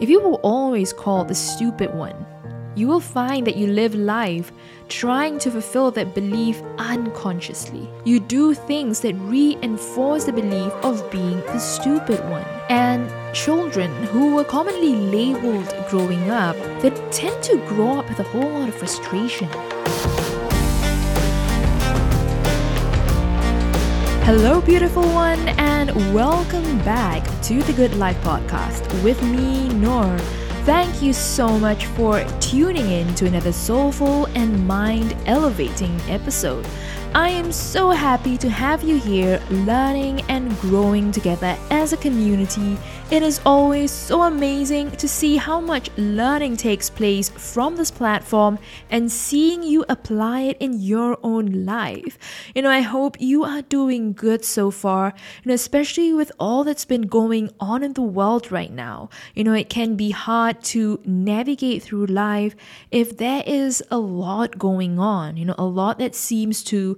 If you will always call the stupid one, you will find that you live life trying to fulfill that belief unconsciously. You do things that reinforce the belief of being the stupid one. And children who were commonly labeled growing up, they tend to grow up with a whole lot of frustration. Hello, beautiful one, and welcome back to the Good Life Podcast with me, Nur. Thank you so much for tuning in to another soulful and mind elevating episode. I am so happy to have you here learning and growing together as a community. It is always so amazing to see how much learning takes place from this platform and seeing you apply it in your own life. You know, I hope you are doing good so far, know, especially with all that's been going on in the world right now. You know, it can be hard to navigate through life if there is a lot going on, you know, a lot that seems to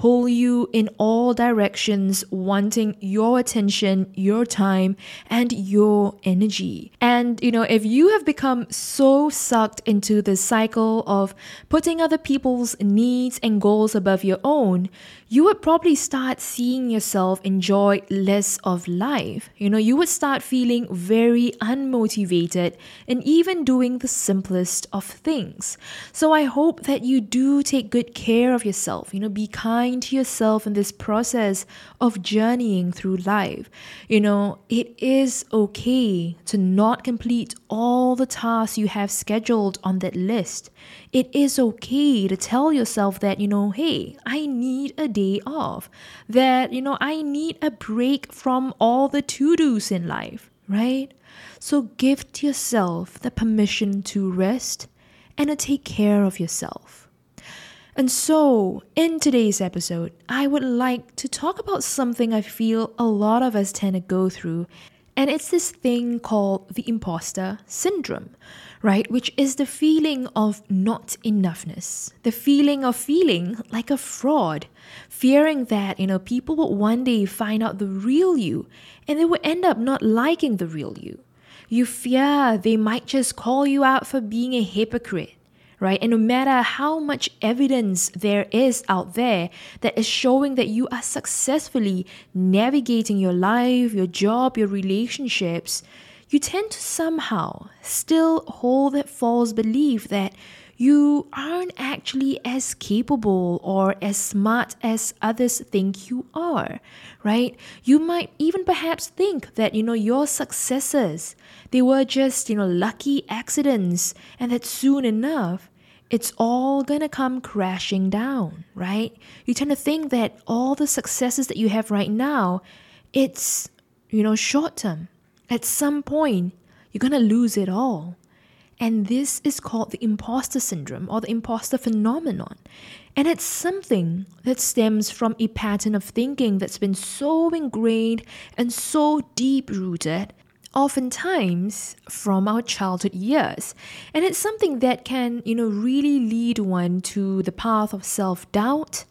pull you in all directions, wanting your attention, your time, and your energy. And, you know, if you have become so sucked into the cycle of putting other people's needs and goals above your own, you would probably start seeing yourself enjoy less of life. You know, you would start feeling very unmotivated and even doing the simplest of things. So I hope that you do take good care of yourself. You know, be kind to yourself in this process of journeying through life. You know, it is okay to not complete all the tasks you have scheduled on that list. It is okay to tell yourself that, you know, hey, I need a day off, that, you know, I need a break from all the to dos in life, right? So give yourself the permission to rest and to take care of yourself. And so, in today's episode, I would like to talk about something I feel a lot of us tend to go through, and it's this thing called the imposter syndrome, right? Which is the feeling of not enoughness, the feeling of feeling like a fraud, fearing that, you know, people will one day find out the real you and they will end up not liking the real you. You fear they might just call you out for being a hypocrite right? And no matter how much evidence there is out there that is showing that you are successfully navigating your life, your job, your relationships, you tend to somehow still hold that false belief that you aren't actually as capable or as smart as others think you are, right? You might even perhaps think that, you know, your successes, they were just, you know, lucky accidents and that soon enough, it's all gonna come crashing down, right? You tend to think that all the successes that you have right now, it's, you know, short term. At some point, you're gonna lose it all. And this is called the imposter syndrome or the imposter phenomenon. And it's something that stems from a pattern of thinking that's been so ingrained and so deep rooted oftentimes from our childhood years. And it's something that can, you know, really lead one to the path of self doubt,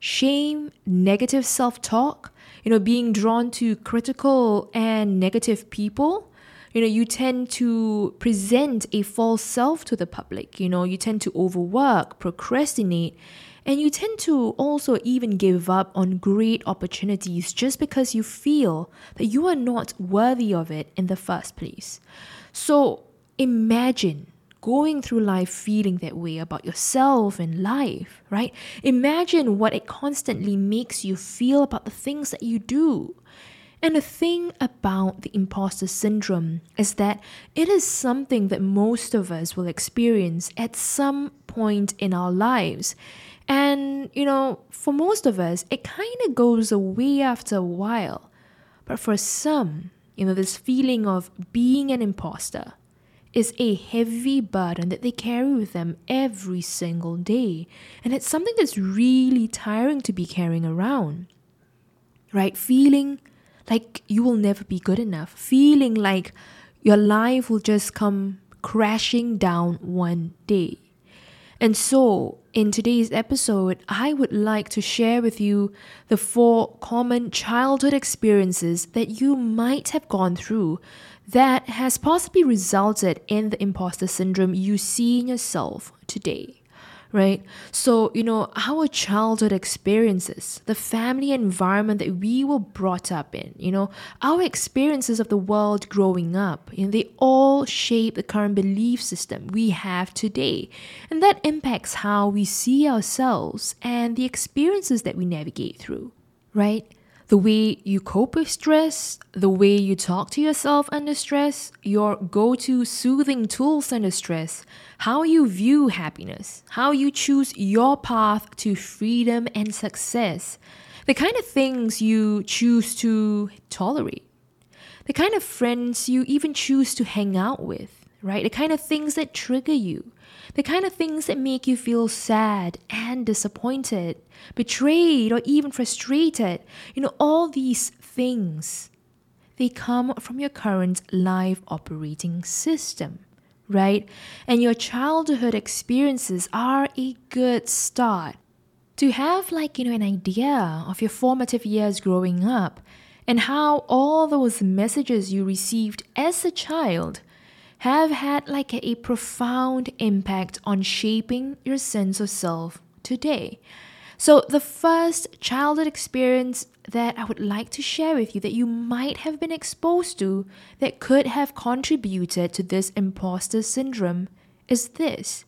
shame, negative self talk, you know, being drawn to critical and negative people. You know, you tend to present a false self to the public. You know, you tend to overwork, procrastinate, and you tend to also even give up on great opportunities just because you feel that you are not worthy of it in the first place. So imagine going through life feeling that way about yourself and life, right? Imagine what it constantly makes you feel about the things that you do. And the thing about the imposter syndrome is that it is something that most of us will experience at some point in our lives. And, you know, for most of us, it kind of goes away after a while. But for some, you know, this feeling of being an imposter is a heavy burden that they carry with them every single day. And it's something that's really tiring to be carrying around, right? Feeling like you will never be good enough, feeling like your life will just come crashing down one day. And so, in today's episode, I would like to share with you the four common childhood experiences that you might have gone through that has possibly resulted in the imposter syndrome you see in yourself today right? So, you know, our childhood experiences, the family environment that we were brought up in, you know, our experiences of the world growing up, you know, they all shape the current belief system we have today. And that impacts how we see ourselves and the experiences that we navigate through, right? The way you cope with stress, the way you talk to yourself under stress, your go to soothing tools under stress, how you view happiness, how you choose your path to freedom and success, the kind of things you choose to tolerate, the kind of friends you even choose to hang out with, right? The kind of things that trigger you, the kind of things that make you feel sad and disappointed, betrayed, or even frustrated. You know, all these things, they come from your current life operating system, right? And your childhood experiences are a good start to have, like, you know, an idea of your formative years growing up and how all those messages you received as a child have had like a, profound impact on shaping your sense of self today. So, the first childhood experience that I would like to share with you that you might have been exposed to that could have contributed to this imposter syndrome is this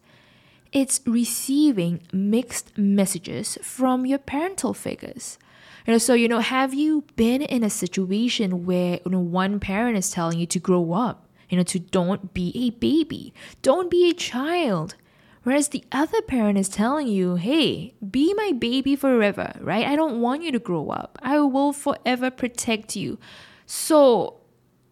it's receiving mixed messages from your parental figures. You know, so you know, have you been in a situation where you know one parent is telling you to grow up you know, to don't be a baby, don't be a child. Whereas the other parent is telling you, hey, be my baby forever, right? I don't want you to grow up. I will forever protect you. So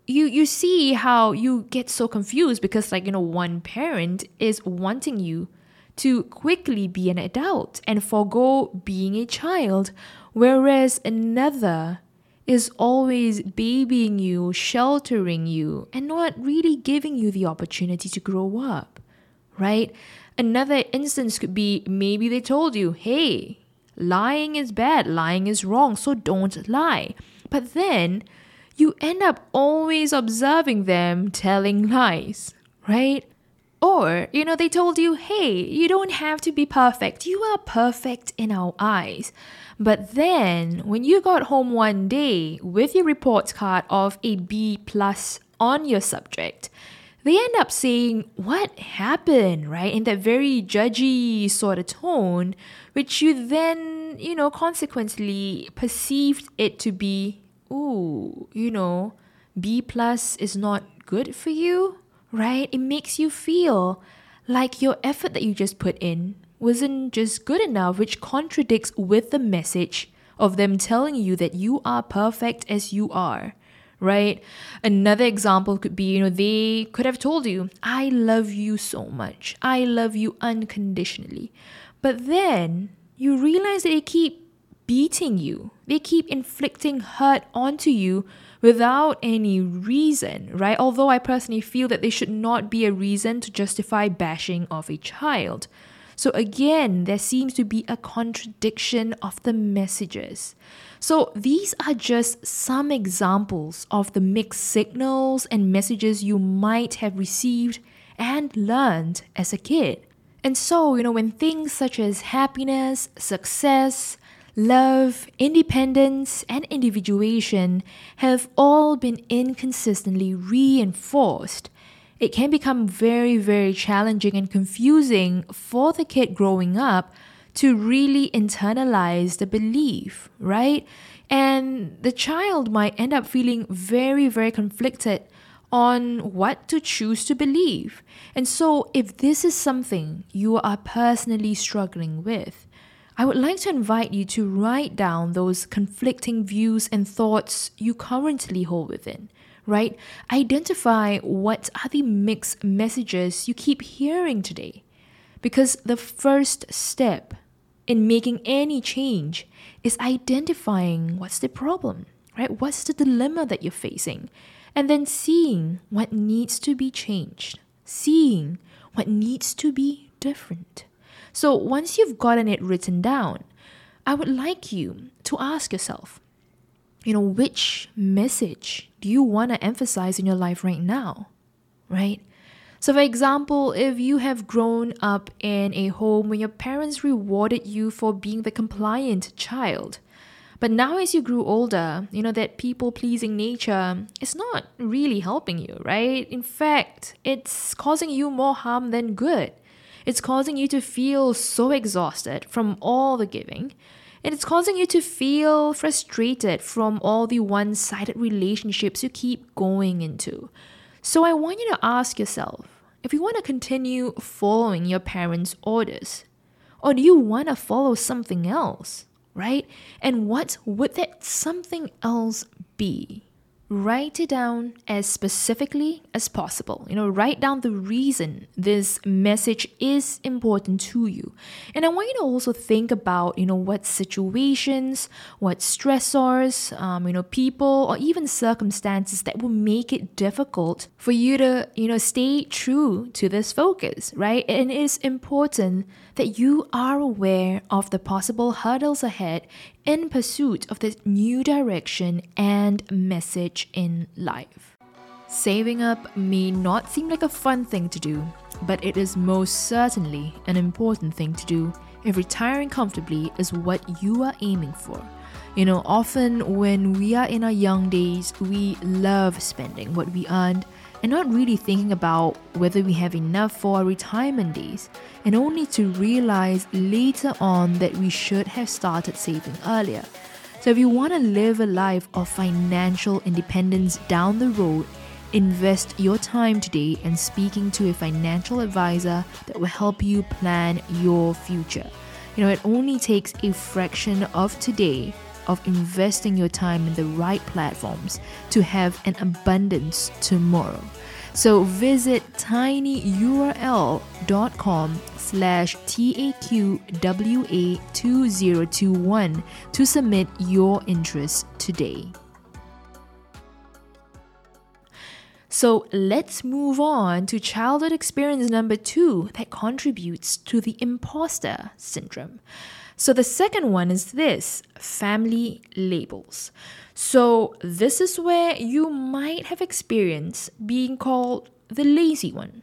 you you see how you get so confused because like you know one parent is wanting you to quickly be an adult and forego being a child whereas another is always babying you, sheltering you, and not really giving you the opportunity to grow up, right? Another instance could be maybe they told you, hey, lying is bad, lying is wrong, so don't lie. But then you end up always observing them telling lies, right? Or, you know, they told you, hey, you don't have to be perfect. You are perfect in our eyes. But then, when you got home one day with your report card of a B plus on your subject, they end up saying, What happened, right? In that very judgy sort of tone, which you then, you know, consequently perceived it to be, Ooh, you know, B plus is not good for you, right? It makes you feel like your effort that you just put in wasn't just good enough, which contradicts with the message of them telling you that you are perfect as you are, right? Another example could be, you know, they could have told you, I love you so much. I love you unconditionally. But then you realize that they keep beating you, they keep inflicting hurt onto you without any reason, right? Although I personally feel that there should not be a reason to justify bashing of a child. So again, there seems to be a contradiction of the messages. So these are just some examples of the mixed signals and messages you might have received and learned as a kid. And so, you know, when things such as happiness, success, love, independence, and individuation have all been inconsistently reinforced, it can become very, very challenging and confusing for the kid growing up to really internalize the belief, right? And the child might end up feeling very, very conflicted on what to choose to believe. And so, if this is something you are personally struggling with, I would like to invite you to write down those conflicting views and thoughts you currently hold within right? Identify what are the mixed messages you keep hearing today. Because the first step in making any change is identifying what's the problem, right? What's the dilemma that you're facing? And then seeing what needs to be changed, seeing what needs to be different. So once you've gotten it written down, I would like you to ask yourself, you know, which message do you want to emphasize in your life right now? Right? So, for example, if you have grown up in a home where your parents rewarded you for being the compliant child, but now as you grew older, you know, that people pleasing nature is not really helping you, right? In fact, it's causing you more harm than good. It's causing you to feel so exhausted from all the giving and it's causing you to feel frustrated from all the one sided relationships you keep going into. So I want you to ask yourself if you want to continue following your parents' orders, or do you want to follow something else, right? And what would that something else be? Write it down as specifically as possible. You know, write down the reason this message is important to you. And I want you to also think about, you know, what situations, what stressors, um, you know, people, or even circumstances that will make it difficult for you to, you know, stay true to this focus, right? And it is important that you are aware of the possible hurdles ahead in pursuit of this new direction and message in life. Saving up may not seem like a fun thing to do, but it is most certainly an important thing to do if retiring comfortably is what you are aiming for. You know, often when we are in our young days, we love spending what we earned and not really thinking about whether we have enough for our retirement days, and only to realize later on that we should have started saving earlier. So, if you want to live a life of financial independence down the road, invest your time today in speaking to a financial advisor that will help you plan your future. You know, it only takes a fraction of today of investing your time in the right platforms to have an abundance tomorrow. So visit tinyurl.com slash TAQWA2021 to submit your interest today. So let's move on to childhood experience number two that contributes to the imposter syndrome. So the second one is this family labels. So this is where you might have experienced being called the lazy one,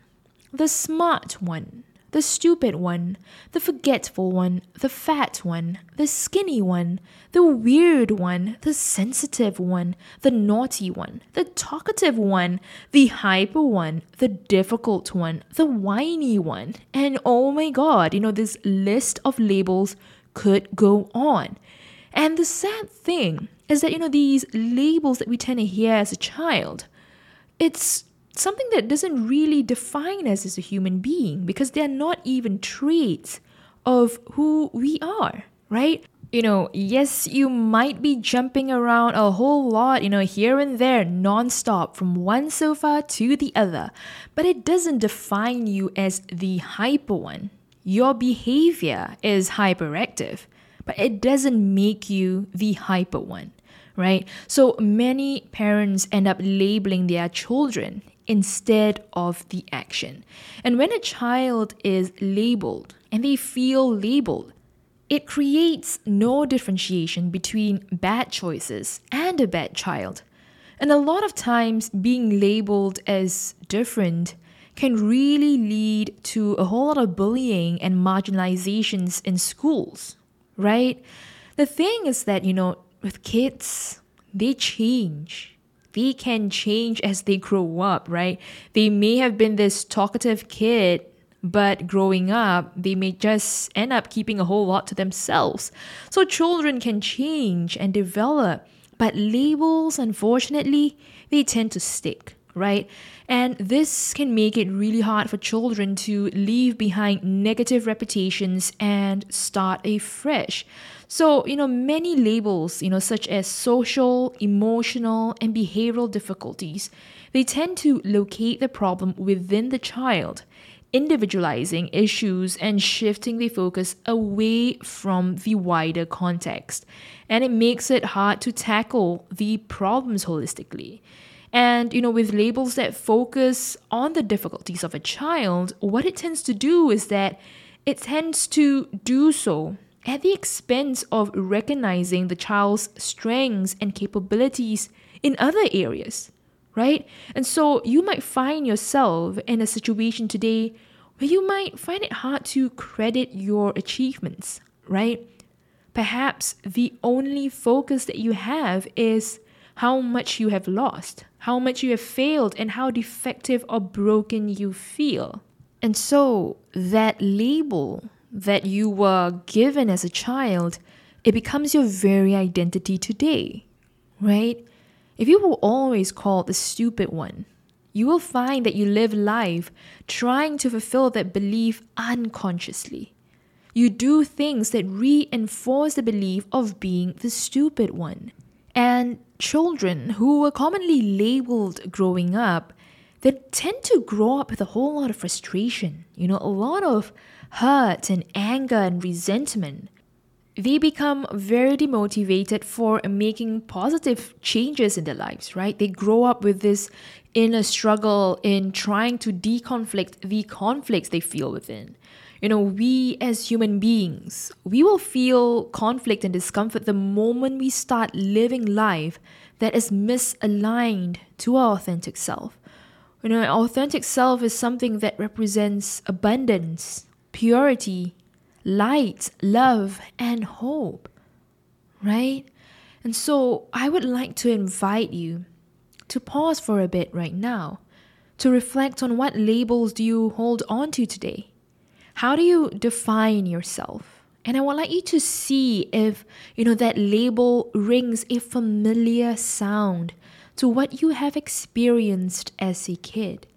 the smart one, the stupid one, the forgetful one, the fat one, the skinny one, the weird one, the sensitive one, the naughty one, the talkative one, the hyper one, the difficult one, the whiny one. And oh my god, you know, this list of labels could go on. And the sad thing is that, you know, these labels that we tend to hear as a child, it's something that doesn't really define us as a human being because they're not even traits of who we are, right? You know, yes, you might be jumping around a whole lot, you know, here and there, nonstop, from one sofa to the other, but it doesn't define you as the hyper one. Your behavior is hyperactive, but it doesn't make you the hyper one right? So many parents end up labeling their children instead of the action. And when a child is labeled and they feel labeled, it creates no differentiation between bad choices and a bad child. And a lot of times, being labeled as different can really lead to a whole lot of bullying and marginalizations in schools, right? The thing is that, you know, with kids, they change. They can change as they grow up, right? They may have been this talkative kid, but growing up, they may just end up keeping a whole lot to themselves. So children can change and develop, but labels, unfortunately, they tend to stick, right? And this can make it really hard for children to leave behind negative reputations and start afresh. So, you know, many labels, you know, such as social, emotional, and behavioral difficulties, they tend to locate the problem within the child, individualizing issues and shifting the focus away from the wider context. And it makes it hard to tackle the problems holistically. And, you know, with labels that focus on the difficulties of a child, what it tends to do is that it tends to do so at the expense of recognizing the child's strengths and capabilities in other areas, right? And so you might find yourself in a situation today where you might find it hard to credit your achievements, right? Perhaps the only focus that you have is how much you have lost, how much you have failed, and how defective or broken you feel. And so that label that you were given as a child, it becomes your very identity today, right? If you were always called the stupid one, you will find that you live life trying to fulfill that belief unconsciously. You do things that reinforce the belief of being the stupid one. And children who were commonly labeled growing up, they tend to grow up with a whole lot of frustration, you know, a lot of hurt and anger and resentment. They become very demotivated for making positive changes in their lives, right? They grow up with this inner struggle in trying to deconflict the conflicts they feel within. You know, we as human beings, we will feel conflict and discomfort the moment we start living life that is misaligned to our authentic self. You know, authentic self is something that represents abundance, purity, light, love, and hope, right? And so I would like to invite you to pause for a bit right now, to reflect on what labels do you hold on to today? How do you define yourself? And I would like you to see if, you know, that label rings a familiar sound to what you have experienced as a kid.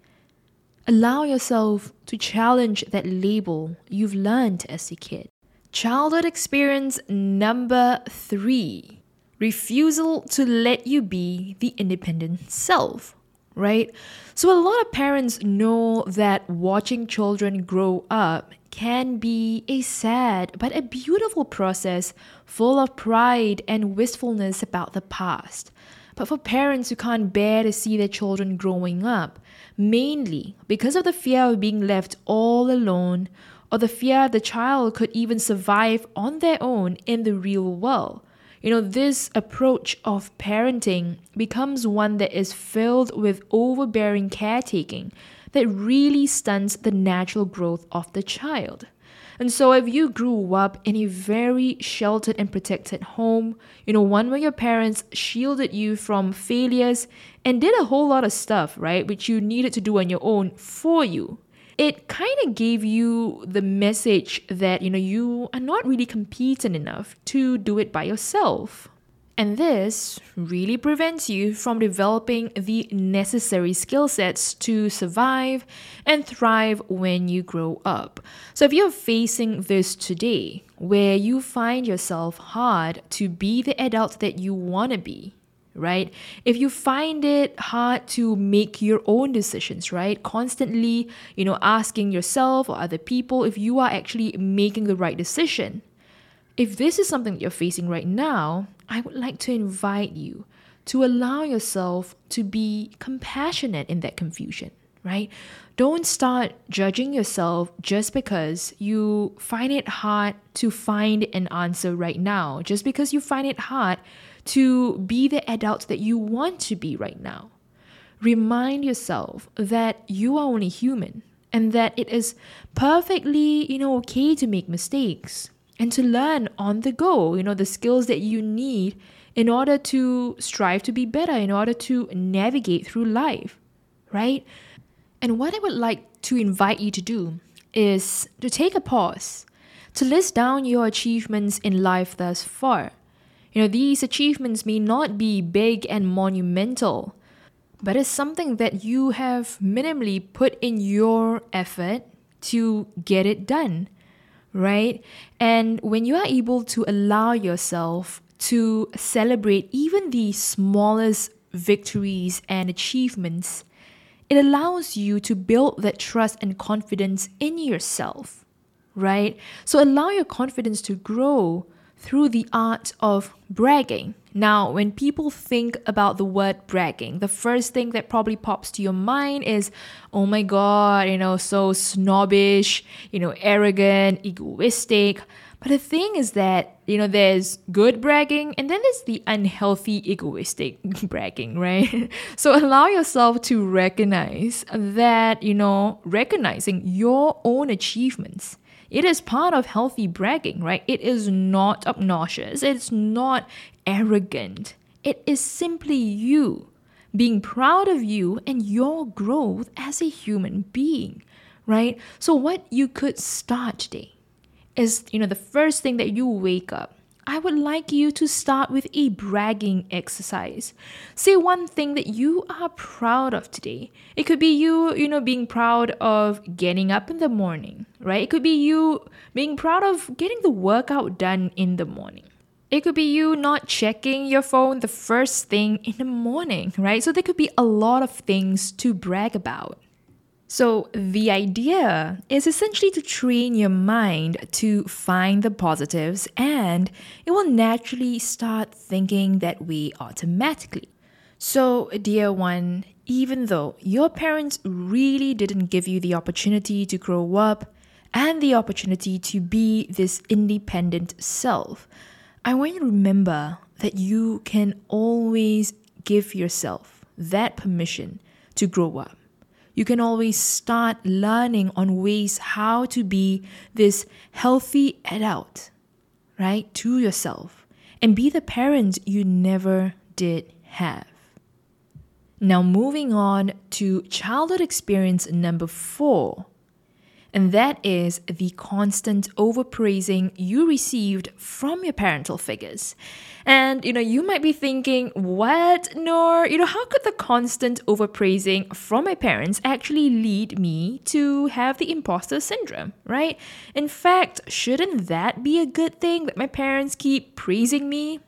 Allow yourself to challenge that label you've learned as a kid. Childhood experience number three refusal to let you be the independent self, right? So, a lot of parents know that watching children grow up can be a sad but a beautiful process full of pride and wistfulness about the past. But for parents who can't bear to see their children growing up, mainly because of the fear of being left all alone or the fear the child could even survive on their own in the real world. You know, this approach of parenting becomes one that is filled with overbearing caretaking that really stunts the natural growth of the child. And so, if you grew up in a very sheltered and protected home, you know, one where your parents shielded you from failures and did a whole lot of stuff, right, which you needed to do on your own for you, it kind of gave you the message that, you know, you are not really competent enough to do it by yourself. And this really prevents you from developing the necessary skill sets to survive and thrive when you grow up. So, if you're facing this today, where you find yourself hard to be the adult that you want to be, right? If you find it hard to make your own decisions, right? Constantly, you know, asking yourself or other people if you are actually making the right decision. If this is something that you're facing right now, I would like to invite you to allow yourself to be compassionate in that confusion, right? Don't start judging yourself just because you find it hard to find an answer right now, just because you find it hard to be the adult that you want to be right now. Remind yourself that you are only human and that it is perfectly, you know, okay to make mistakes and to learn on the go, you know, the skills that you need in order to strive to be better, in order to navigate through life, right? And what I would like to invite you to do is to take a pause, to list down your achievements in life thus far. You know, these achievements may not be big and monumental, but it's something that you have minimally put in your effort to get it done right? And when you are able to allow yourself to celebrate even the smallest victories and achievements, it allows you to build that trust and confidence in yourself, right? So allow your confidence to grow through the art of bragging. Now, when people think about the word bragging, the first thing that probably pops to your mind is, oh my god, you know, so snobbish, you know, arrogant, egoistic. But the thing is that, you know, there's good bragging and then there's the unhealthy, egoistic bragging, right? so allow yourself to recognize that, you know, recognizing your own achievements. It is part of healthy bragging, right? It is not obnoxious, it's not arrogant. It is simply you being proud of you and your growth as a human being, right? So, what you could start today is, you know, the first thing that you wake up, I would like you to start with a bragging exercise. Say one thing that you are proud of today. It could be you, you know, being proud of getting up in the morning, right? It could be you being proud of getting the workout done in the morning. It could be you not checking your phone the first thing in the morning, right? So there could be a lot of things to brag about. So, the idea is essentially to train your mind to find the positives, and it will naturally start thinking that way automatically. So, dear one, even though your parents really didn't give you the opportunity to grow up and the opportunity to be this independent self, I want you to remember that you can always give yourself that permission to grow up you can always start learning on ways how to be this healthy adult, right, to yourself and be the parent you never did have. Now, moving on to childhood experience number four and that is the constant overpraising you received from your parental figures. And you know, you might be thinking, what? Nur, you know, how could the constant overpraising from my parents actually lead me to have the imposter syndrome, right? In fact, shouldn't that be a good thing that my parents keep praising me?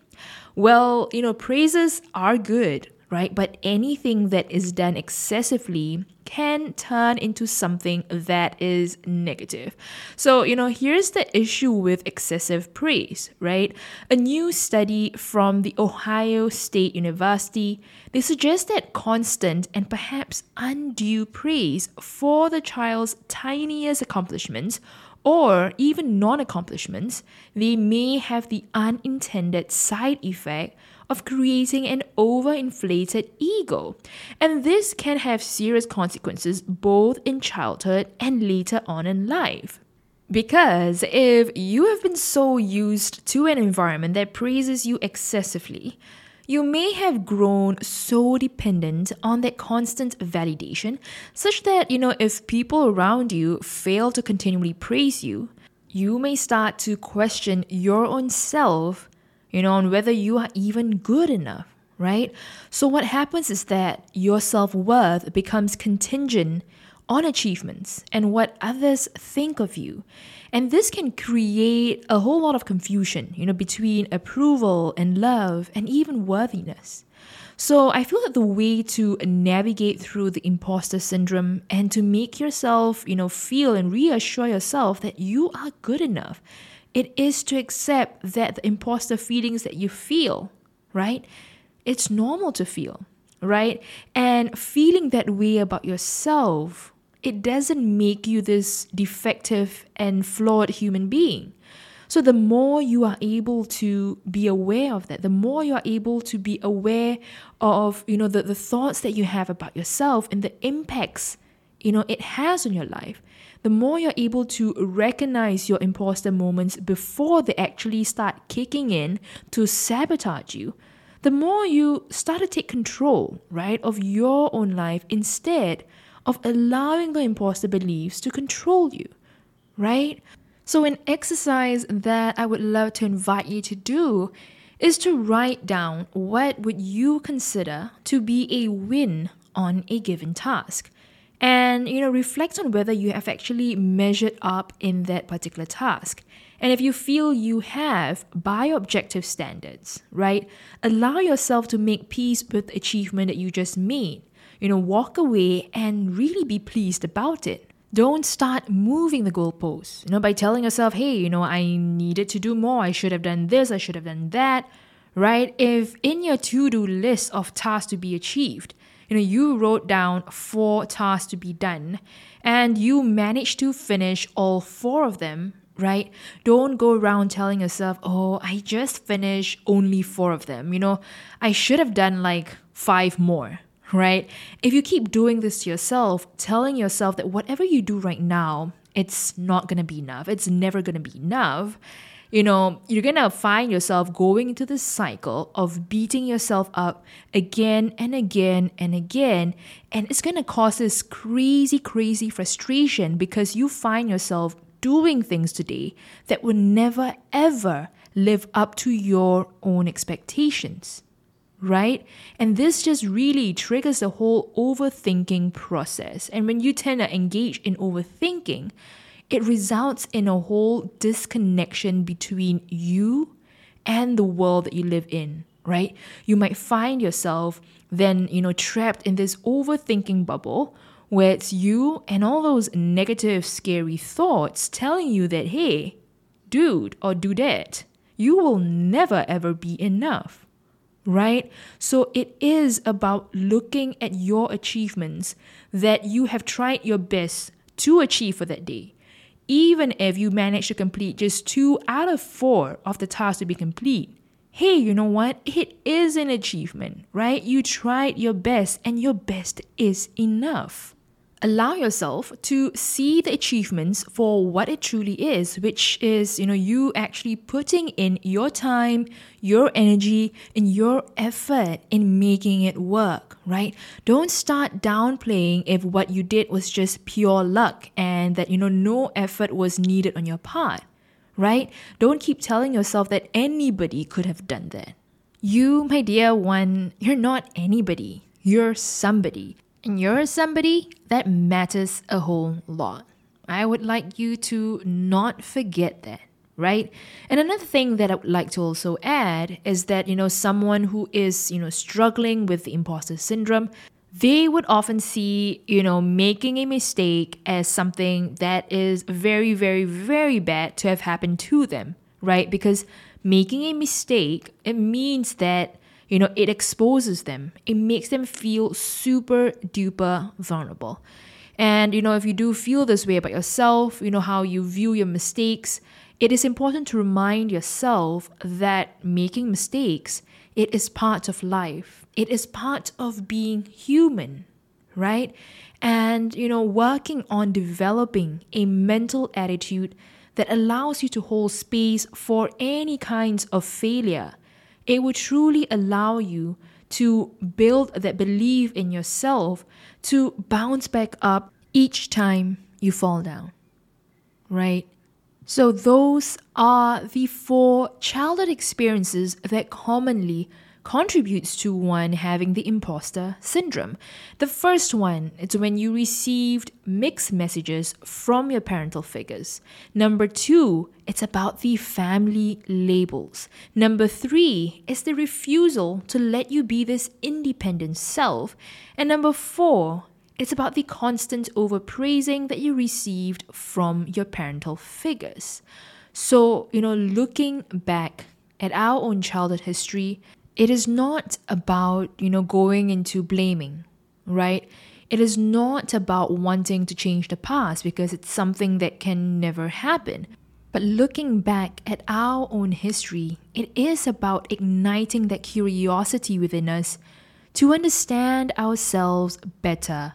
Well, you know, praises are good, right? But anything that is done excessively can turn into something that is negative. So, you know, here's the issue with excessive praise, right? A new study from the Ohio State University, they suggest that constant and perhaps undue praise for the child's tiniest accomplishments or even non accomplishments, they may have the unintended side effect of creating an overinflated ego. And this can have serious consequences both in childhood and later on in life. Because if you have been so used to an environment that praises you excessively, you may have grown so dependent on that constant validation, such that, you know, if people around you fail to continually praise you, you may start to question your own self you know, on whether you are even good enough, right? So, what happens is that your self worth becomes contingent on achievements and what others think of you. And this can create a whole lot of confusion, you know, between approval and love and even worthiness. So I feel that the way to navigate through the imposter syndrome and to make yourself, you know, feel and reassure yourself that you are good enough it is to accept that the imposter feelings that you feel, right? It's normal to feel, right? And feeling that way about yourself, it doesn't make you this defective and flawed human being. So the more you are able to be aware of that, the more you are able to be aware of, you know, the, the thoughts that you have about yourself and the impacts, you know, it has on your life, the more you're able to recognize your imposter moments before they actually start kicking in to sabotage you, the more you start to take control, right, of your own life instead of allowing the imposter beliefs to control you, right? So, an exercise that I would love to invite you to do is to write down what would you consider to be a win on a given task and you know reflect on whether you have actually measured up in that particular task and if you feel you have by objective standards right allow yourself to make peace with the achievement that you just made you know walk away and really be pleased about it don't start moving the goalposts, you know, by telling yourself, hey, you know, I needed to do more. I should have done this. I should have done that, right? If in your to do list of tasks to be achieved, you know, you wrote down four tasks to be done and you managed to finish all four of them, right? Don't go around telling yourself, oh, I just finished only four of them. You know, I should have done like five more, right? If you keep doing this to yourself, telling yourself that whatever you do right now, it's not going to be enough, it's never going to be enough, you know, you're going to find yourself going into this cycle of beating yourself up again and again and again. And it's going to cause this crazy, crazy frustration because you find yourself doing things today that will never, ever live up to your own expectations right? And this just really triggers the whole overthinking process. And when you tend to engage in overthinking, it results in a whole disconnection between you and the world that you live in, right? You might find yourself then, you know, trapped in this overthinking bubble where it's you and all those negative, scary thoughts telling you that, hey, dude or dudette, you will never ever be enough right? So it is about looking at your achievements that you have tried your best to achieve for that day. Even if you manage to complete just two out of four of the tasks to be complete, hey, you know what? It is an achievement, right? You tried your best and your best is enough allow yourself to see the achievements for what it truly is which is you know you actually putting in your time your energy and your effort in making it work right? Don't start downplaying if what you did was just pure luck and that you know no effort was needed on your part right? Don't keep telling yourself that anybody could have done that. You my dear one you're not anybody. You're somebody and you're somebody that matters a whole lot. I would like you to not forget that, right? And another thing that I would like to also add is that, you know, someone who is, you know, struggling with the imposter syndrome, they would often see, you know, making a mistake as something that is very, very, very bad to have happened to them, right? Because making a mistake, it means that you know, it exposes them. It makes them feel super duper vulnerable. And, you know, if you do feel this way about yourself, you know, how you view your mistakes, it is important to remind yourself that making mistakes, it is part of life. It is part of being human, right? And, you know, working on developing a mental attitude that allows you to hold space for any kinds of failure it will truly allow you to build that belief in yourself to bounce back up each time you fall down. Right? So, those are the four childhood experiences that commonly contributes to one having the imposter syndrome. The first one is when you received mixed messages from your parental figures. Number two, it's about the family labels. Number three is the refusal to let you be this independent self. And number four, it's about the constant overpraising that you received from your parental figures. So, you know, looking back at our own childhood history, it is not about, you know, going into blaming, right? It is not about wanting to change the past because it's something that can never happen. But looking back at our own history, it is about igniting that curiosity within us to understand ourselves better.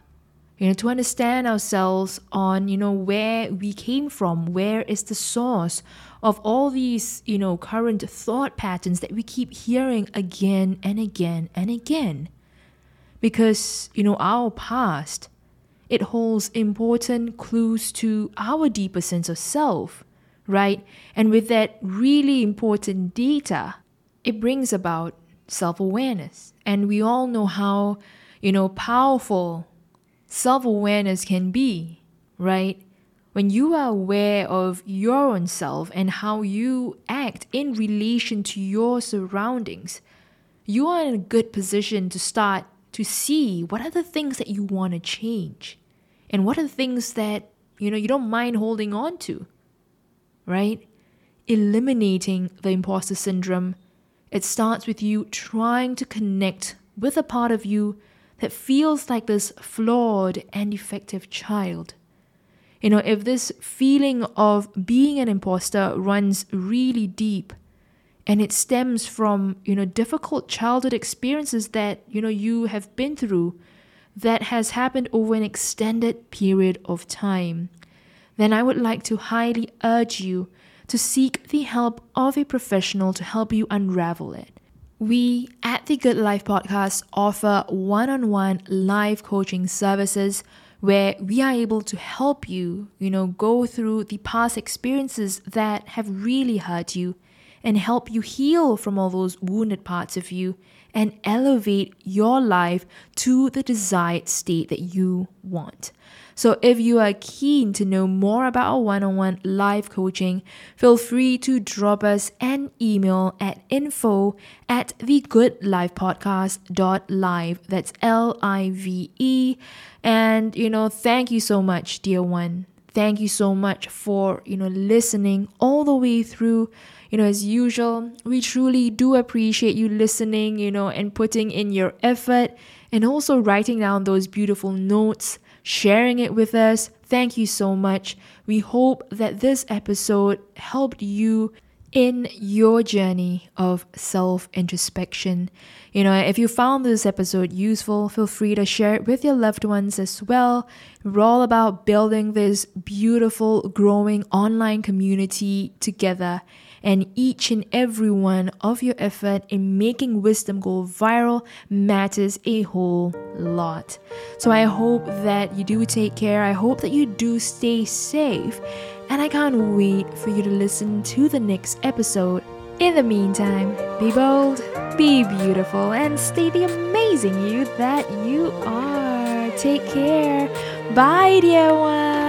You know, to understand ourselves on, you know, where we came from, where is the source of all these, you know, current thought patterns that we keep hearing again and again and again. Because, you know, our past, it holds important clues to our deeper sense of self, right? And with that really important data, it brings about self awareness. And we all know how, you know, powerful self awareness can be, right? When you are aware of your own self and how you act in relation to your surroundings, you are in a good position to start to see what are the things that you want to change and what are the things that you know, you don't mind holding on to, right? Eliminating the imposter syndrome. It starts with you trying to connect with a part of you that feels like this flawed and defective child. You know, if this feeling of being an imposter runs really deep and it stems from, you know, difficult childhood experiences that, you know, you have been through that has happened over an extended period of time, then I would like to highly urge you to seek the help of a professional to help you unravel it. We at the Good Life Podcast offer one on one live coaching services where we are able to help you, you know, go through the past experiences that have really hurt you and help you heal from all those wounded parts of you and elevate your life to the desired state that you want. So, if you are keen to know more about our one on one live coaching, feel free to drop us an email at info at thegoodlifepodcast.live. That's L I V E. And, you know, thank you so much, dear one. Thank you so much for, you know, listening all the way through you know, as usual, we truly do appreciate you listening, you know, and putting in your effort and also writing down those beautiful notes, sharing it with us. Thank you so much. We hope that this episode helped you in your journey of self introspection. You know, if you found this episode useful, feel free to share it with your loved ones as well. We're all about building this beautiful, growing online community together and each and every one of your effort in making wisdom go viral matters a whole lot. So I hope that you do take care. I hope that you do stay safe. And I can't wait for you to listen to the next episode. In the meantime, be bold, be beautiful, and stay the amazing you that you are. Take care. Bye, dear one.